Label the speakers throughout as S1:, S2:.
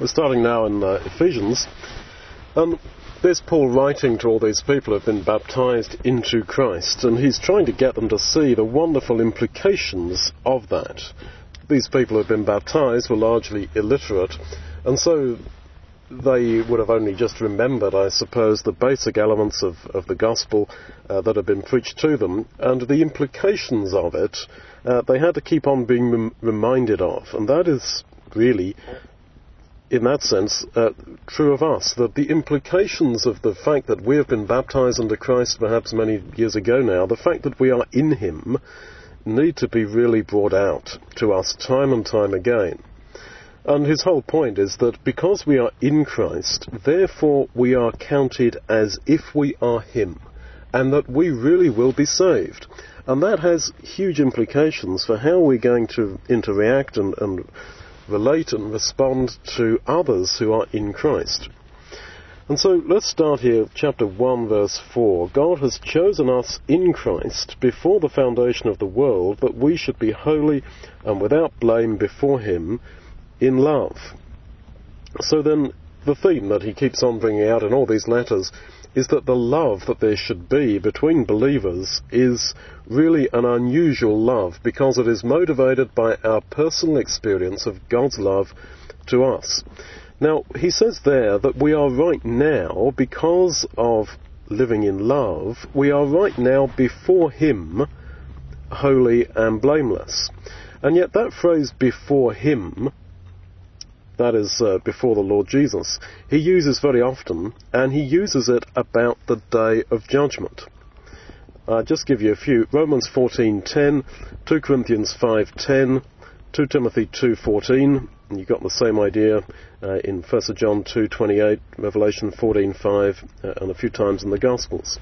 S1: We're starting now in uh, Ephesians. And there's Paul writing to all these people who've been baptized into Christ, and he's trying to get them to see the wonderful implications of that. These people who've been baptized were largely illiterate, and so they would have only just remembered, I suppose, the basic elements of, of the gospel uh, that had been preached to them, and the implications of it uh, they had to keep on being rem- reminded of. And that is really, in that sense, uh, true of us. That the implications of the fact that we have been baptized under Christ perhaps many years ago now, the fact that we are in Him, need to be really brought out to us time and time again. And his whole point is that because we are in Christ, therefore we are counted as if we are Him, and that we really will be saved. And that has huge implications for how we're going to interact and, and relate and respond to others who are in Christ. And so let's start here, chapter 1, verse 4. God has chosen us in Christ before the foundation of the world that we should be holy and without blame before Him in love. So then, the theme that he keeps on bringing out in all these letters is that the love that there should be between believers is really an unusual love because it is motivated by our personal experience of God's love to us. Now, he says there that we are right now, because of living in love, we are right now before Him, holy and blameless. And yet that phrase before Him that is uh, before the Lord Jesus, he uses very often, and he uses it about the day of judgment. I'll just give you a few. Romans 14.10, 2 Corinthians 5.10, 2 Timothy 2.14, you've got the same idea uh, in 1 John 2.28, Revelation 14.5, uh, and a few times in the Gospels.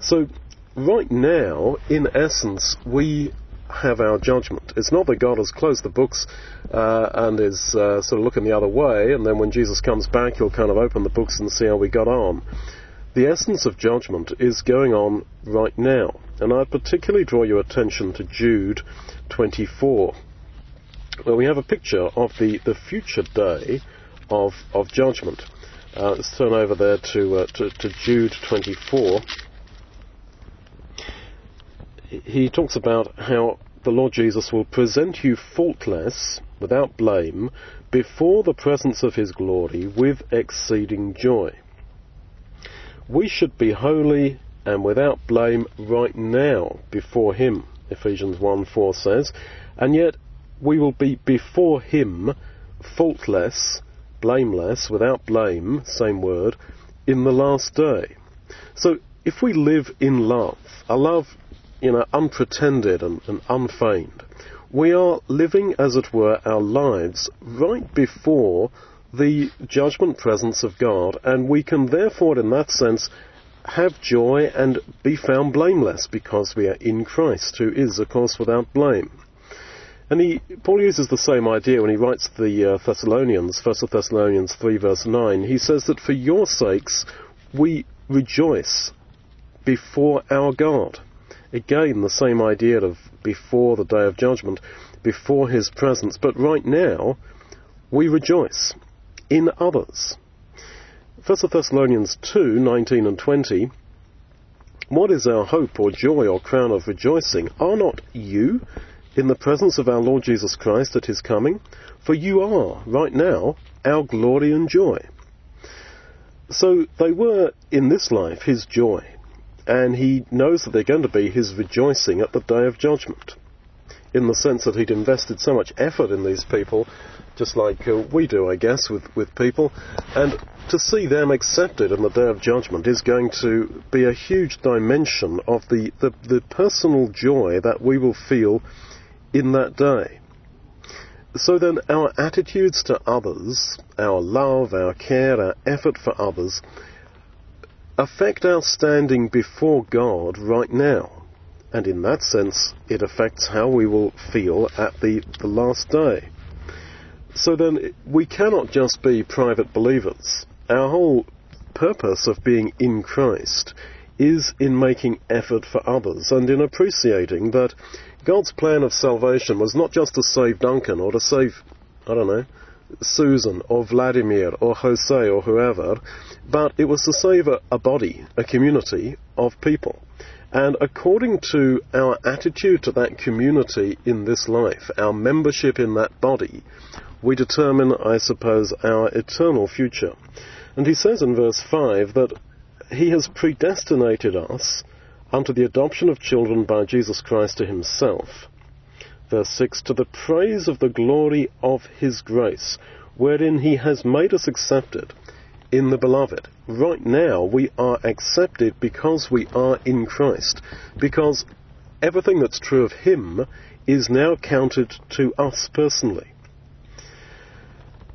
S1: So, right now, in essence, we have our judgment. It's not that God has closed the books uh, and is uh, sort of looking the other way, and then when Jesus comes back, he'll kind of open the books and see how we got on. The essence of judgment is going on right now, and I particularly draw your attention to Jude 24, where we have a picture of the, the future day of, of judgment. Uh, let's turn over there to, uh, to, to Jude 24 he talks about how the Lord Jesus will present you faultless, without blame, before the presence of his glory with exceeding joy. We should be holy and without blame right now before him, Ephesians 1 4 says, and yet we will be before him faultless, blameless, without blame, same word, in the last day. So if we live in love, a love you know, unpretended and, and unfeigned. We are living, as it were, our lives right before the judgment presence of God, and we can therefore, in that sense, have joy and be found blameless because we are in Christ, who is, of course, without blame. And he, Paul uses the same idea when he writes the uh, Thessalonians, 1 Thessalonians 3 verse 9. He says that for your sakes we rejoice before our God. Again, the same idea of before the day of judgment, before his presence. But right now, we rejoice in others. 1 Thessalonians 2 19 and 20. What is our hope or joy or crown of rejoicing? Are not you in the presence of our Lord Jesus Christ at his coming? For you are, right now, our glory and joy. So they were, in this life, his joy and he knows that they're going to be his rejoicing at the day of judgment. In the sense that he'd invested so much effort in these people, just like uh, we do, I guess, with, with people, and to see them accepted in the day of judgment is going to be a huge dimension of the, the, the personal joy that we will feel in that day. So then, our attitudes to others, our love, our care, our effort for others, affect our standing before God right now. And in that sense, it affects how we will feel at the, the last day. So then, we cannot just be private believers. Our whole purpose of being in Christ is in making effort for others and in appreciating that God's plan of salvation was not just to save Duncan or to save, I don't know, Susan or Vladimir or Jose or whoever, but it was to save a, a body, a community of people. And according to our attitude to that community in this life, our membership in that body, we determine, I suppose, our eternal future. And he says in verse 5 that he has predestinated us unto the adoption of children by Jesus Christ to himself. Verse 6 To the praise of the glory of his grace, wherein he has made us accepted in the beloved. Right now, we are accepted because we are in Christ, because everything that's true of him is now counted to us personally.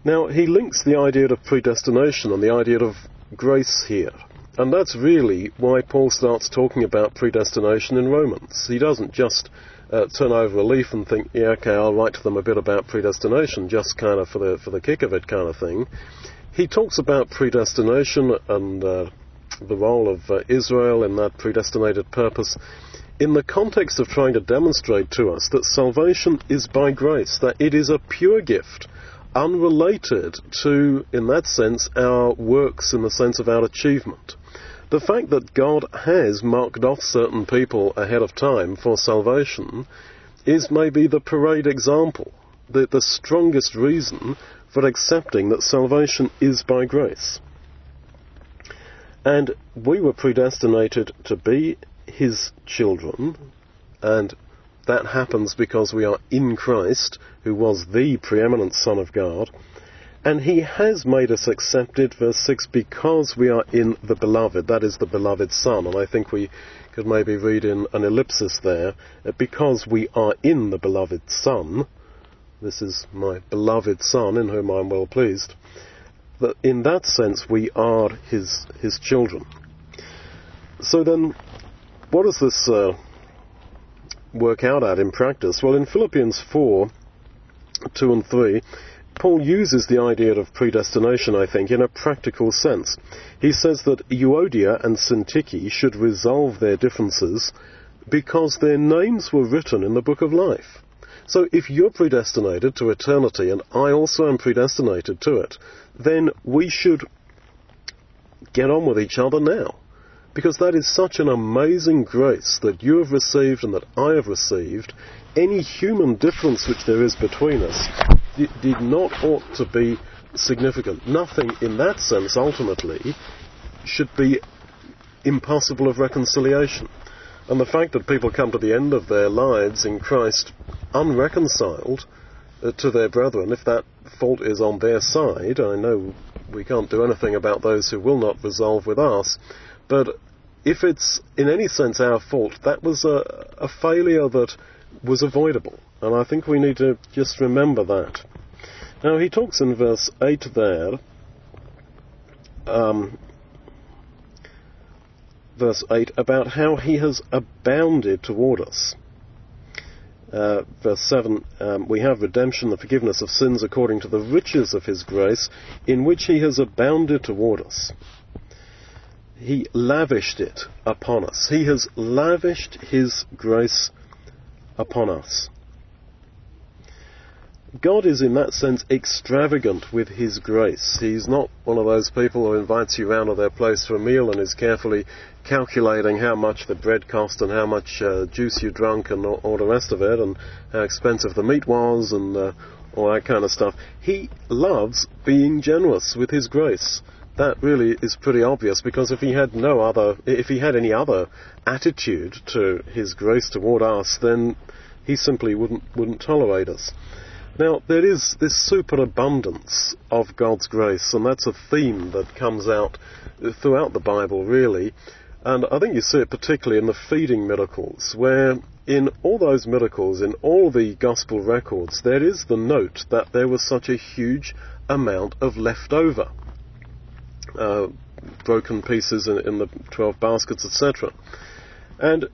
S1: Now, he links the idea of predestination and the idea of grace here. And that's really why Paul starts talking about predestination in Romans. He doesn't just uh, turn over a leaf and think, yeah, okay, I'll write to them a bit about predestination, just kind of for the for the kick of it, kind of thing. He talks about predestination and uh, the role of uh, Israel in that predestinated purpose in the context of trying to demonstrate to us that salvation is by grace, that it is a pure gift unrelated to, in that sense, our works in the sense of our achievement. The fact that God has marked off certain people ahead of time for salvation is maybe the parade example, the, the strongest reason for accepting that salvation is by grace. And we were predestinated to be His children, and that happens because we are in Christ, who was the preeminent Son of God. And he has made us accepted, verse 6, because we are in the beloved, that is the beloved Son. And I think we could maybe read in an ellipsis there, because we are in the beloved Son, this is my beloved Son in whom I am well pleased, that in that sense we are his, his children. So then, what does this uh, work out at in practice? Well, in Philippians 4, 2 and 3, Paul uses the idea of predestination, I think, in a practical sense. He says that Euodia and Syntyche should resolve their differences because their names were written in the book of life. So if you're predestinated to eternity and I also am predestinated to it, then we should get on with each other now. Because that is such an amazing grace that you have received and that I have received. Any human difference which there is between us did not ought to be significant. Nothing in that sense ultimately should be impossible of reconciliation. And the fact that people come to the end of their lives in Christ unreconciled uh, to their brethren, if that fault is on their side, I know we can't do anything about those who will not resolve with us, but if it's in any sense our fault, that was a, a failure that was avoidable. And I think we need to just remember that. Now, he talks in verse 8 there, um, verse 8, about how he has abounded toward us. Uh, verse 7, um, we have redemption, the forgiveness of sins according to the riches of his grace, in which he has abounded toward us. He lavished it upon us. He has lavished his grace upon us. God is in that sense extravagant with His grace. He's not one of those people who invites you round to their place for a meal and is carefully calculating how much the bread cost and how much uh, juice you drunk and all, all, the rest of it and how expensive the meat was and uh, all that kind of stuff. He loves being generous with His grace. That really is pretty obvious because if he had no other, if he had any other attitude to His grace toward us, then He simply wouldn't wouldn't tolerate us. Now, there is this superabundance of God's grace, and that's a theme that comes out throughout the Bible, really. And I think you see it particularly in the feeding miracles, where in all those miracles, in all the gospel records, there is the note that there was such a huge amount of leftover. Uh, broken pieces in, in the 12 baskets, etc. And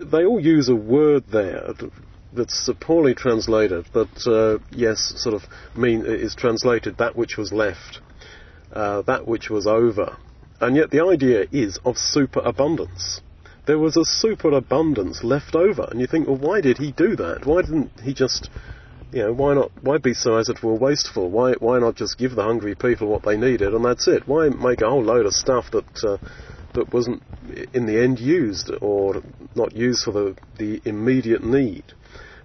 S1: they all use a word there that's poorly translated, but uh, yes, sort of mean is translated that which was left, uh, that which was over, and yet the idea is of superabundance. There was a superabundance left over, and you think, well, why did he do that? Why didn't he just you know, why not? Why be so as it were wasteful? Why why not just give the hungry people what they needed and that's it? Why make a whole load of stuff that uh, that wasn't in the end used or not used for the the immediate need?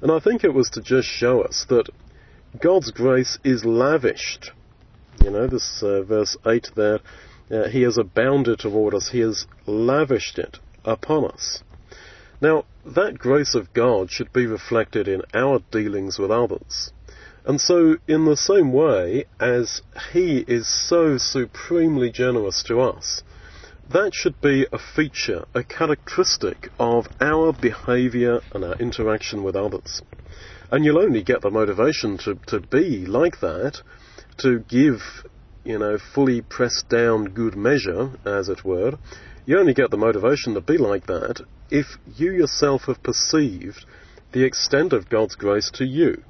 S1: And I think it was to just show us that God's grace is lavished. You know, this uh, verse eight there. Uh, he has abounded toward us. He has lavished it upon us. Now, that grace of God should be reflected in our dealings with others. And so, in the same way as He is so supremely generous to us, that should be a feature, a characteristic of our behaviour and our interaction with others. And you'll only get the motivation to, to be like that, to give, you know, fully pressed down good measure, as it were. You only get the motivation to be like that if you yourself have perceived the extent of God's grace to you.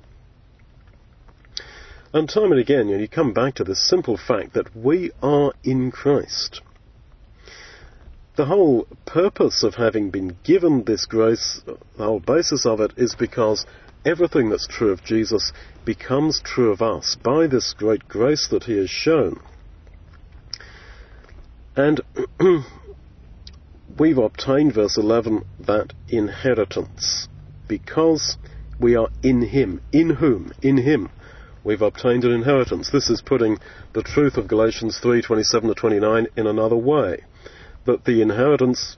S1: And time and again, you, know, you come back to this simple fact that we are in Christ. The whole purpose of having been given this grace, the whole basis of it, is because everything that's true of Jesus becomes true of us by this great grace that He has shown. And we've obtained, verse 11, that inheritance because we are in Him. In whom? In Him. We've obtained an inheritance. This is putting the truth of Galatians 3:27 to 29 in another way. That the inheritance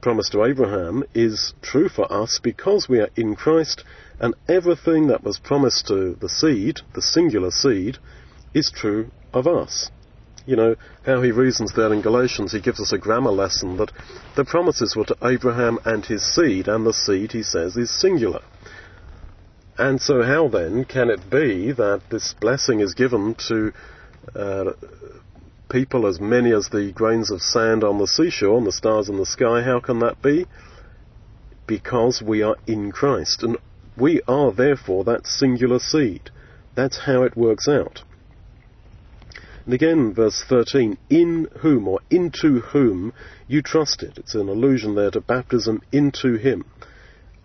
S1: promised to Abraham is true for us because we are in Christ, and everything that was promised to the seed, the singular seed, is true of us you know, how he reasons there in Galatians. He gives us a grammar lesson that the promises were to Abraham and his seed, and the seed, he says, is singular. And so how then can it be that this blessing is given to uh, people as many as the grains of sand on the seashore and the stars in the sky? How can that be? Because we are in Christ. And we are therefore that singular seed. That's how it works out. And again, verse 13, in whom or into whom you trusted. It's an allusion there to baptism into him,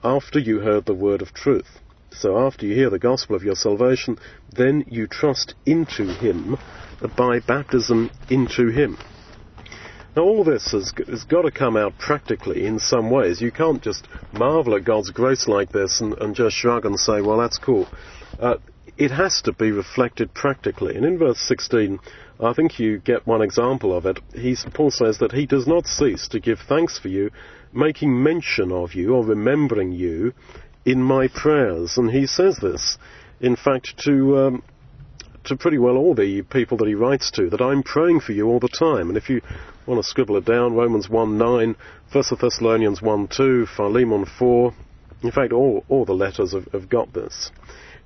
S1: after you heard the word of truth. So after you hear the gospel of your salvation, then you trust into him by baptism into him. Now all this has, has, got to come out practically in some ways. You can't just marvel at God's grace like this and, and just shrug and say, well, that's cool. Uh, it has to be reflected practically. And in verse 16, I think you get one example of it. He, Paul says that he does not cease to give thanks for you, making mention of you or remembering you in my prayers. And he says this, in fact, to, um, to pretty well all the people that he writes to, that I'm praying for you all the time. And if you want to scribble it down, Romans 1 9, 1 Thessalonians 1 2, Philemon 4, in fact, all, all the letters have, have got this.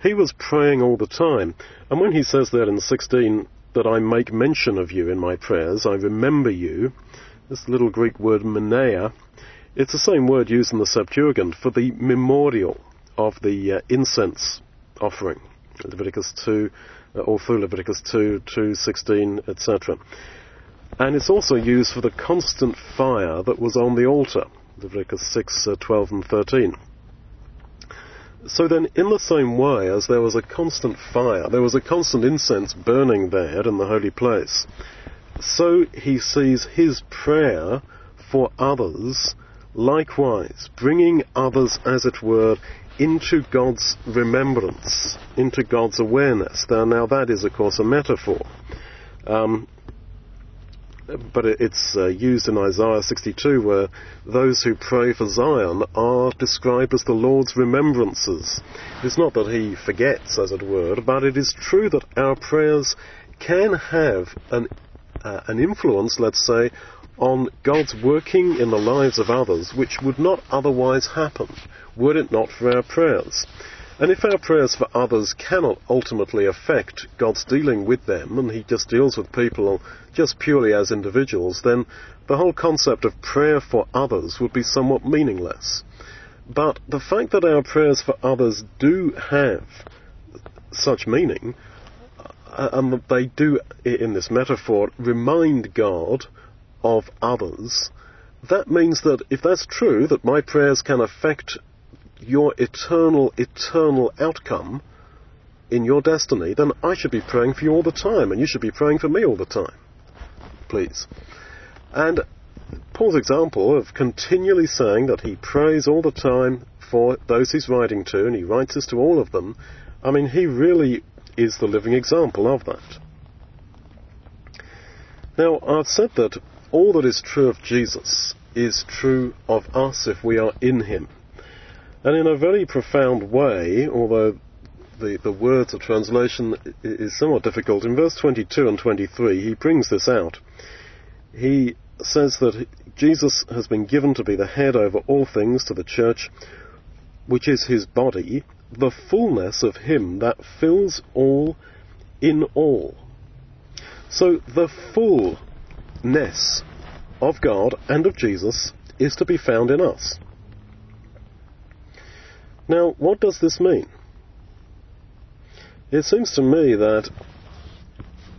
S1: He was praying all the time. And when he says there in 16 that I make mention of you in my prayers, I remember you, this little Greek word meneia, it's the same word used in the Septuagint for the memorial of the uh, incense offering. Leviticus 2, uh, all through Leviticus 2, 2, 16, etc. And it's also used for the constant fire that was on the altar. Leviticus 6, uh, 12 and 13. So then, in the same way as there was a constant fire, there was a constant incense burning there in the holy place, so he sees his prayer for others likewise, bringing others, as it were, into God's remembrance, into God's awareness. Now, now that is, of course, a metaphor. Um, but it's uh, used in Isaiah 62 where those who pray for Zion are described as the Lord's remembrances. It's not that he forgets, as it were, but it is true that our prayers can have an, uh, an influence, let's say, on God's working in the lives of others, which would not otherwise happen were it not for our prayers. And if our prayers for others cannot ultimately affect God's dealing with them, and He just deals with people just purely as individuals, then the whole concept of prayer for others would be somewhat meaningless. But the fact that our prayers for others do have such meaning, uh, and that they do, in this metaphor, remind God of others, that means that if that's true, that my prayers can affect your eternal, eternal outcome, in your destiny, then I should be praying for you all the time, and you should be praying for me all the time. Please. And Paul's example of continually saying that he prays all the time for those he's writing to, and he writes this to all of them, I mean, he really is the living example of that. Now, I've said that all that is true of Jesus is true of us if we are in him. And in a very profound way, although the, the words of translation is somewhat difficult, in verse 22 and 23 he brings this out. He says that Jesus has been given to be the head over all things to the church, which is his body, the fullness of him that fills all in all. So the fullness of God and of Jesus is to be found in us. Now, what does this mean? It seems to me that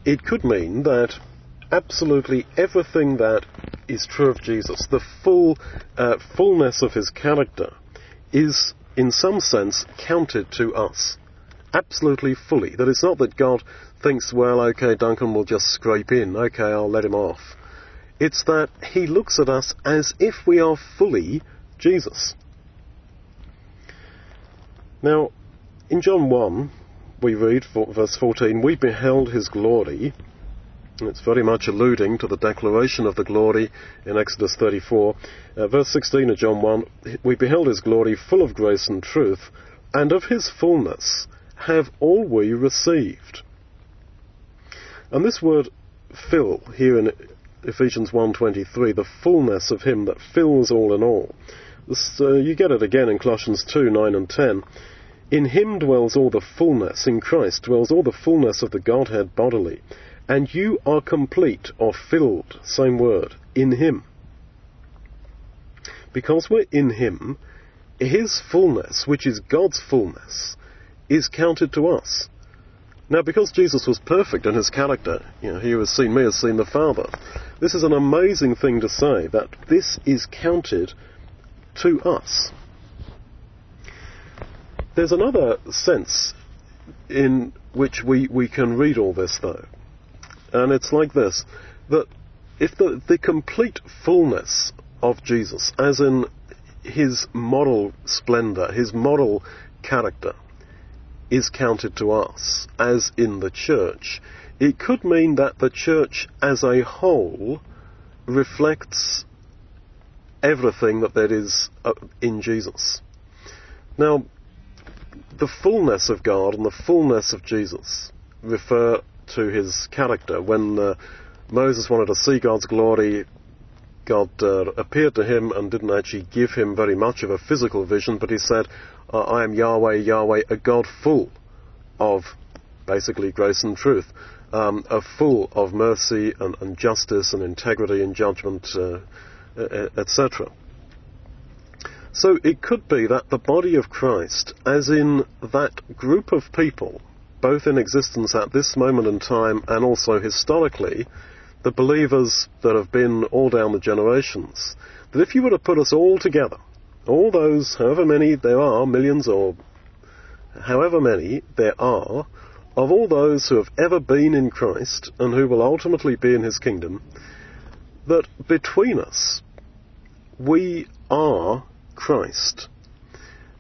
S1: it could mean that absolutely everything that is true of Jesus, the full uh, fullness of his character, is in some sense counted to us. Absolutely fully. That it's not that God thinks, well, okay, Duncan will just scrape in, okay, I'll let him off. It's that he looks at us as if we are fully Jesus. Now, in John 1, we read, verse 14, we beheld his glory, it's very much alluding to the declaration of the glory in Exodus 34. Uh, verse 16 of John 1 We beheld his glory full of grace and truth, and of his fullness have all we received. And this word fill here in Ephesians 1.23, the fullness of him that fills all in all. Uh, you get it again in Colossians 2, 9 and 10. In him dwells all the fullness, in Christ dwells all the fullness of the Godhead bodily and you are complete or filled, same word, in Him. Because we're in Him, His fullness, which is God's fullness, is counted to us. Now, because Jesus was perfect in his character, you know, he who has seen me has seen the Father. This is an amazing thing to say, that this is counted to us. There's another sense in which we, we can read all this, though. And it's like this that if the, the complete fullness of Jesus, as in his moral splendor, his moral character, is counted to us, as in the church, it could mean that the church as a whole reflects everything that there is uh, in Jesus. Now, the fullness of God and the fullness of Jesus refer to his character. When uh, Moses wanted to see God's glory, God uh, appeared to him and didn't actually give him very much of a physical vision, but he said, I am Yahweh, Yahweh, a God full of basically grace and truth, um, a full of mercy and, and, justice and integrity and judgment, uh, etc. So it could be that the body of Christ, as in that group of people both in existence at this moment in time and also historically, the believers that have been all down the generations, that if you were to put us all together, all those, however many there are, millions or however many there are, of all those who have ever been in Christ and who will ultimately be in His kingdom, that between us, we are Christ.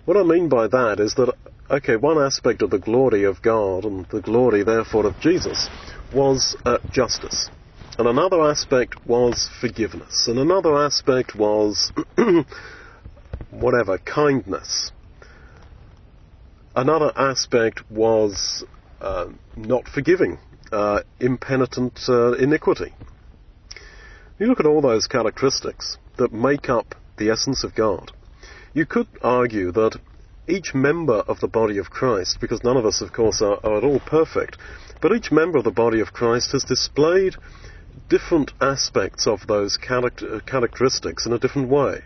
S1: What I mean by that is that okay, one aspect of the glory of God and the glory, therefore, of Jesus was uh, justice. And another aspect was forgiveness. And another aspect was, whatever, kindness. Another aspect was uh, not forgiving, uh, impenitent uh, iniquity. You look at all those characteristics that make up the essence of God. You could argue that each member of the body of Christ, because none of us, of course, are, are, at all perfect, but each member of the body of Christ has displayed different aspects of those character, characteristics in a different way.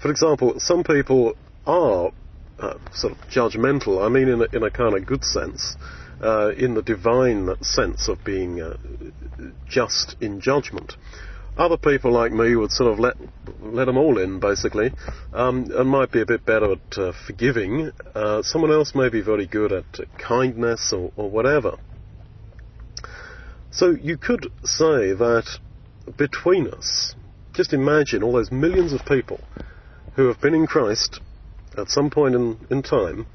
S1: For example, some people are uh, sort of judgmental, I mean in a, in a kind of good sense, uh, in the divine sense of being uh, just in judgment. Other people like me would sort of let let them all in, basically, um, and might be a bit better at uh, forgiving. Uh, someone else may be very good at kindness or, or whatever. So you could say that between us, just imagine all those millions of people who have been in Christ at some point in, in time,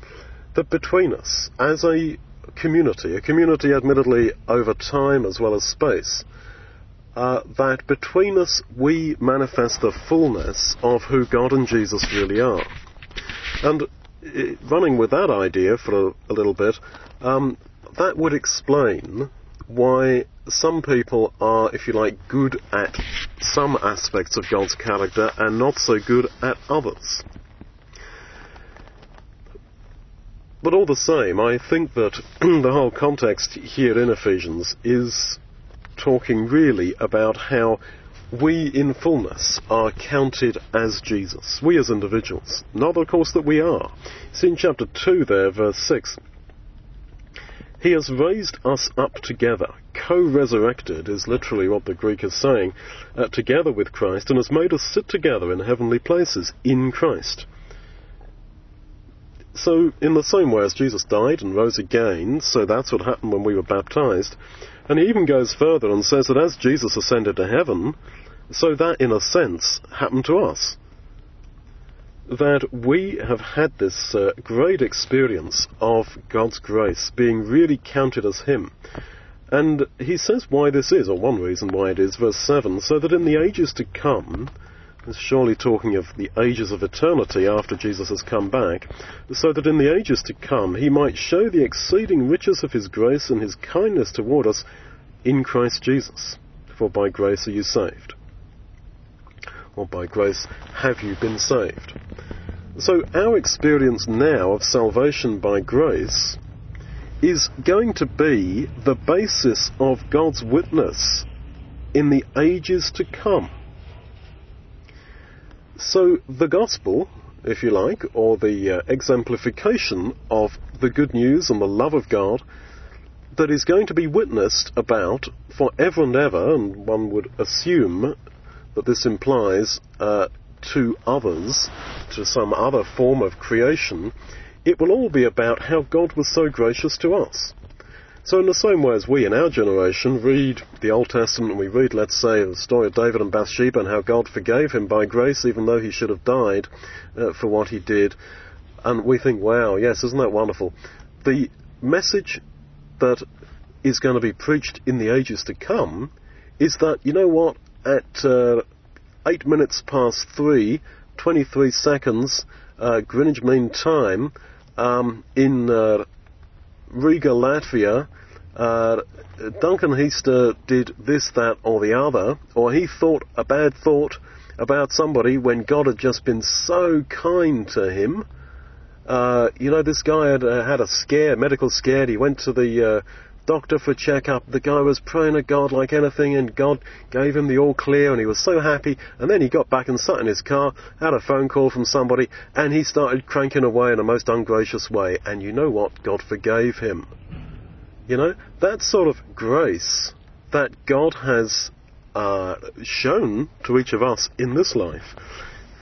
S1: that between us, as a community, a community admittedly over time as well as space, uh, that between us we manifest the fullness of who God and Jesus really are. And uh, running with that idea for a, a little bit, um, that would explain why some people are, if you like, good at some aspects of God's character and not so good at others. But all the same, I think that the whole context here in Ephesians is talking really about how we in fullness are counted as Jesus. We as individuals. Not, of course, that we are. See in chapter 2 there, verse 6. He has raised us up together. Co-resurrected is literally what the Greek is saying, uh, together with Christ, and has made us sit together in heavenly places in Christ. So, in the same way as Jesus died and rose again, so that's what happened when we were baptized. And he even goes further and says that as Jesus ascended to heaven, so that in a sense happened to us that we have had this uh, great experience of God's grace being really counted as Him. And he says why this is, or one reason why it is, verse 7, so that in the ages to come, is surely talking of the ages of eternity after Jesus has come back, so that in the ages to come he might show the exceeding riches of his grace and his kindness toward us in Christ Jesus. For by grace are you saved or by grace have you been saved. So our experience now of salvation by grace is going to be the basis of God's witness in the ages to come. So the gospel, if you like, or the uh, exemplification of the good news and the love of God that is going to be witnessed about for ever and ever, and one would assume that this implies uh, to others, to some other form of creation, it will all be about how God was so gracious to us. So in the same way as we in our generation read the Old Testament, we read, let's say, the story of David and Bathsheba and how God forgave him by grace even though he should have died uh, for what he did, and we think, wow, yes, isn't that wonderful? The message that is going to be preached in the ages to come is that, you know what, at uh, 8 minutes past 3, 23 seconds, uh, Greenwich Mean Time, um, in uh, Riga, Latvia, uh, Duncan Heaster did this, that, or the other, or he thought a bad thought about somebody when God had just been so kind to him. Uh, you know, this guy had uh, had a scare, medical scare. He went to the doctor for checkup. The guy was praying to God like anything, and God gave him the all clear, and he was so happy. And then he got back and sat in his car, had a phone call from somebody, and he started cranking away in a most ungracious way. And you know what? God forgave him. You know, that sort of grace that God has uh, shown to each of us in this life,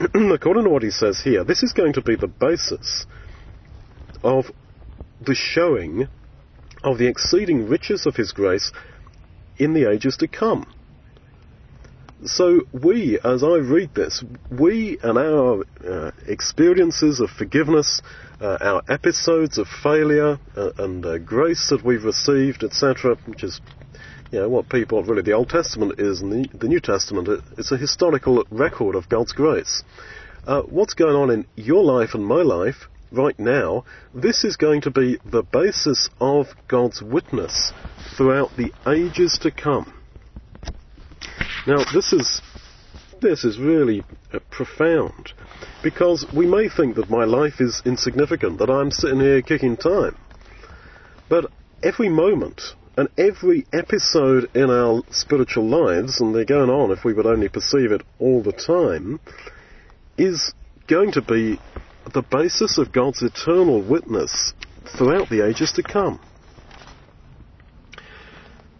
S1: according to what he says here, this is going to be the basis of the showing of the exceeding riches of His grace in the ages to come. So we, as I read this, we and our uh, experiences of forgiveness, uh, our episodes of failure uh, and grace that we've received, etc., which is, you know, what people really the Old Testament is and the, the New Testament. It, it's a historical record of God's grace. Uh, what's going on in your life and my life right now, this is going to be the basis of God's witness throughout the ages to come. Now, this is this is really uh, profound because we may think that my life is insignificant, that I'm sitting here kicking time. But every moment and every episode in our spiritual lives, and they're going on if we would only perceive it all the time, is going to be the basis of God's eternal witness throughout the ages to come.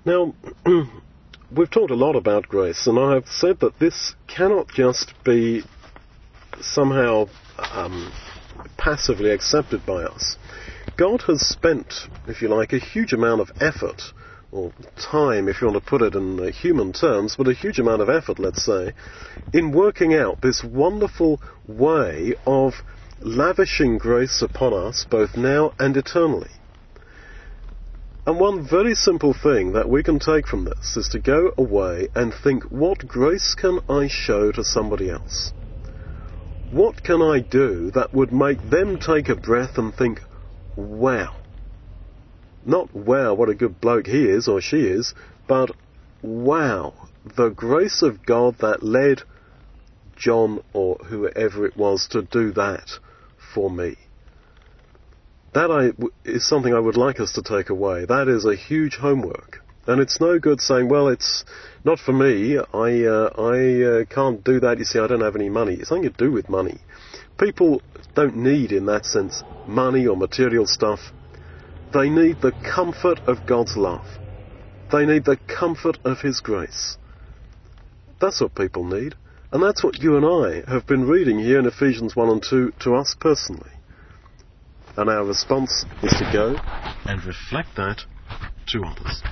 S1: Now, we've talked a lot about grace, and I have said that this cannot just be somehow um, passively accepted by us. God has spent, if you like, a huge amount of effort, or time, if you want to put it in human terms, but a huge amount of effort, let's say, in working out this wonderful way of lavishing grace upon us both now and eternally. And one very simple thing that we can take from this is to go away and think, what grace can I show to somebody else? What can I do that would make them take a breath and think, wow? Not wow, what a good bloke he is or she is, but wow, the grace of God that led John or whoever it was to do that for me. That I, is something I would like us to take away. That is a huge homework. And it's no good saying, well, it's not for me. I, uh, I uh, can't do that. You see, I don't have any money. It's nothing to do with money. People don't need, in that sense, money or material stuff. They need the comfort of God's love. They need the comfort of His grace. That's what people need. And that's what you and I have been reading here in Ephesians 1 and 2 to us personally. And our response is to go and reflect that to others.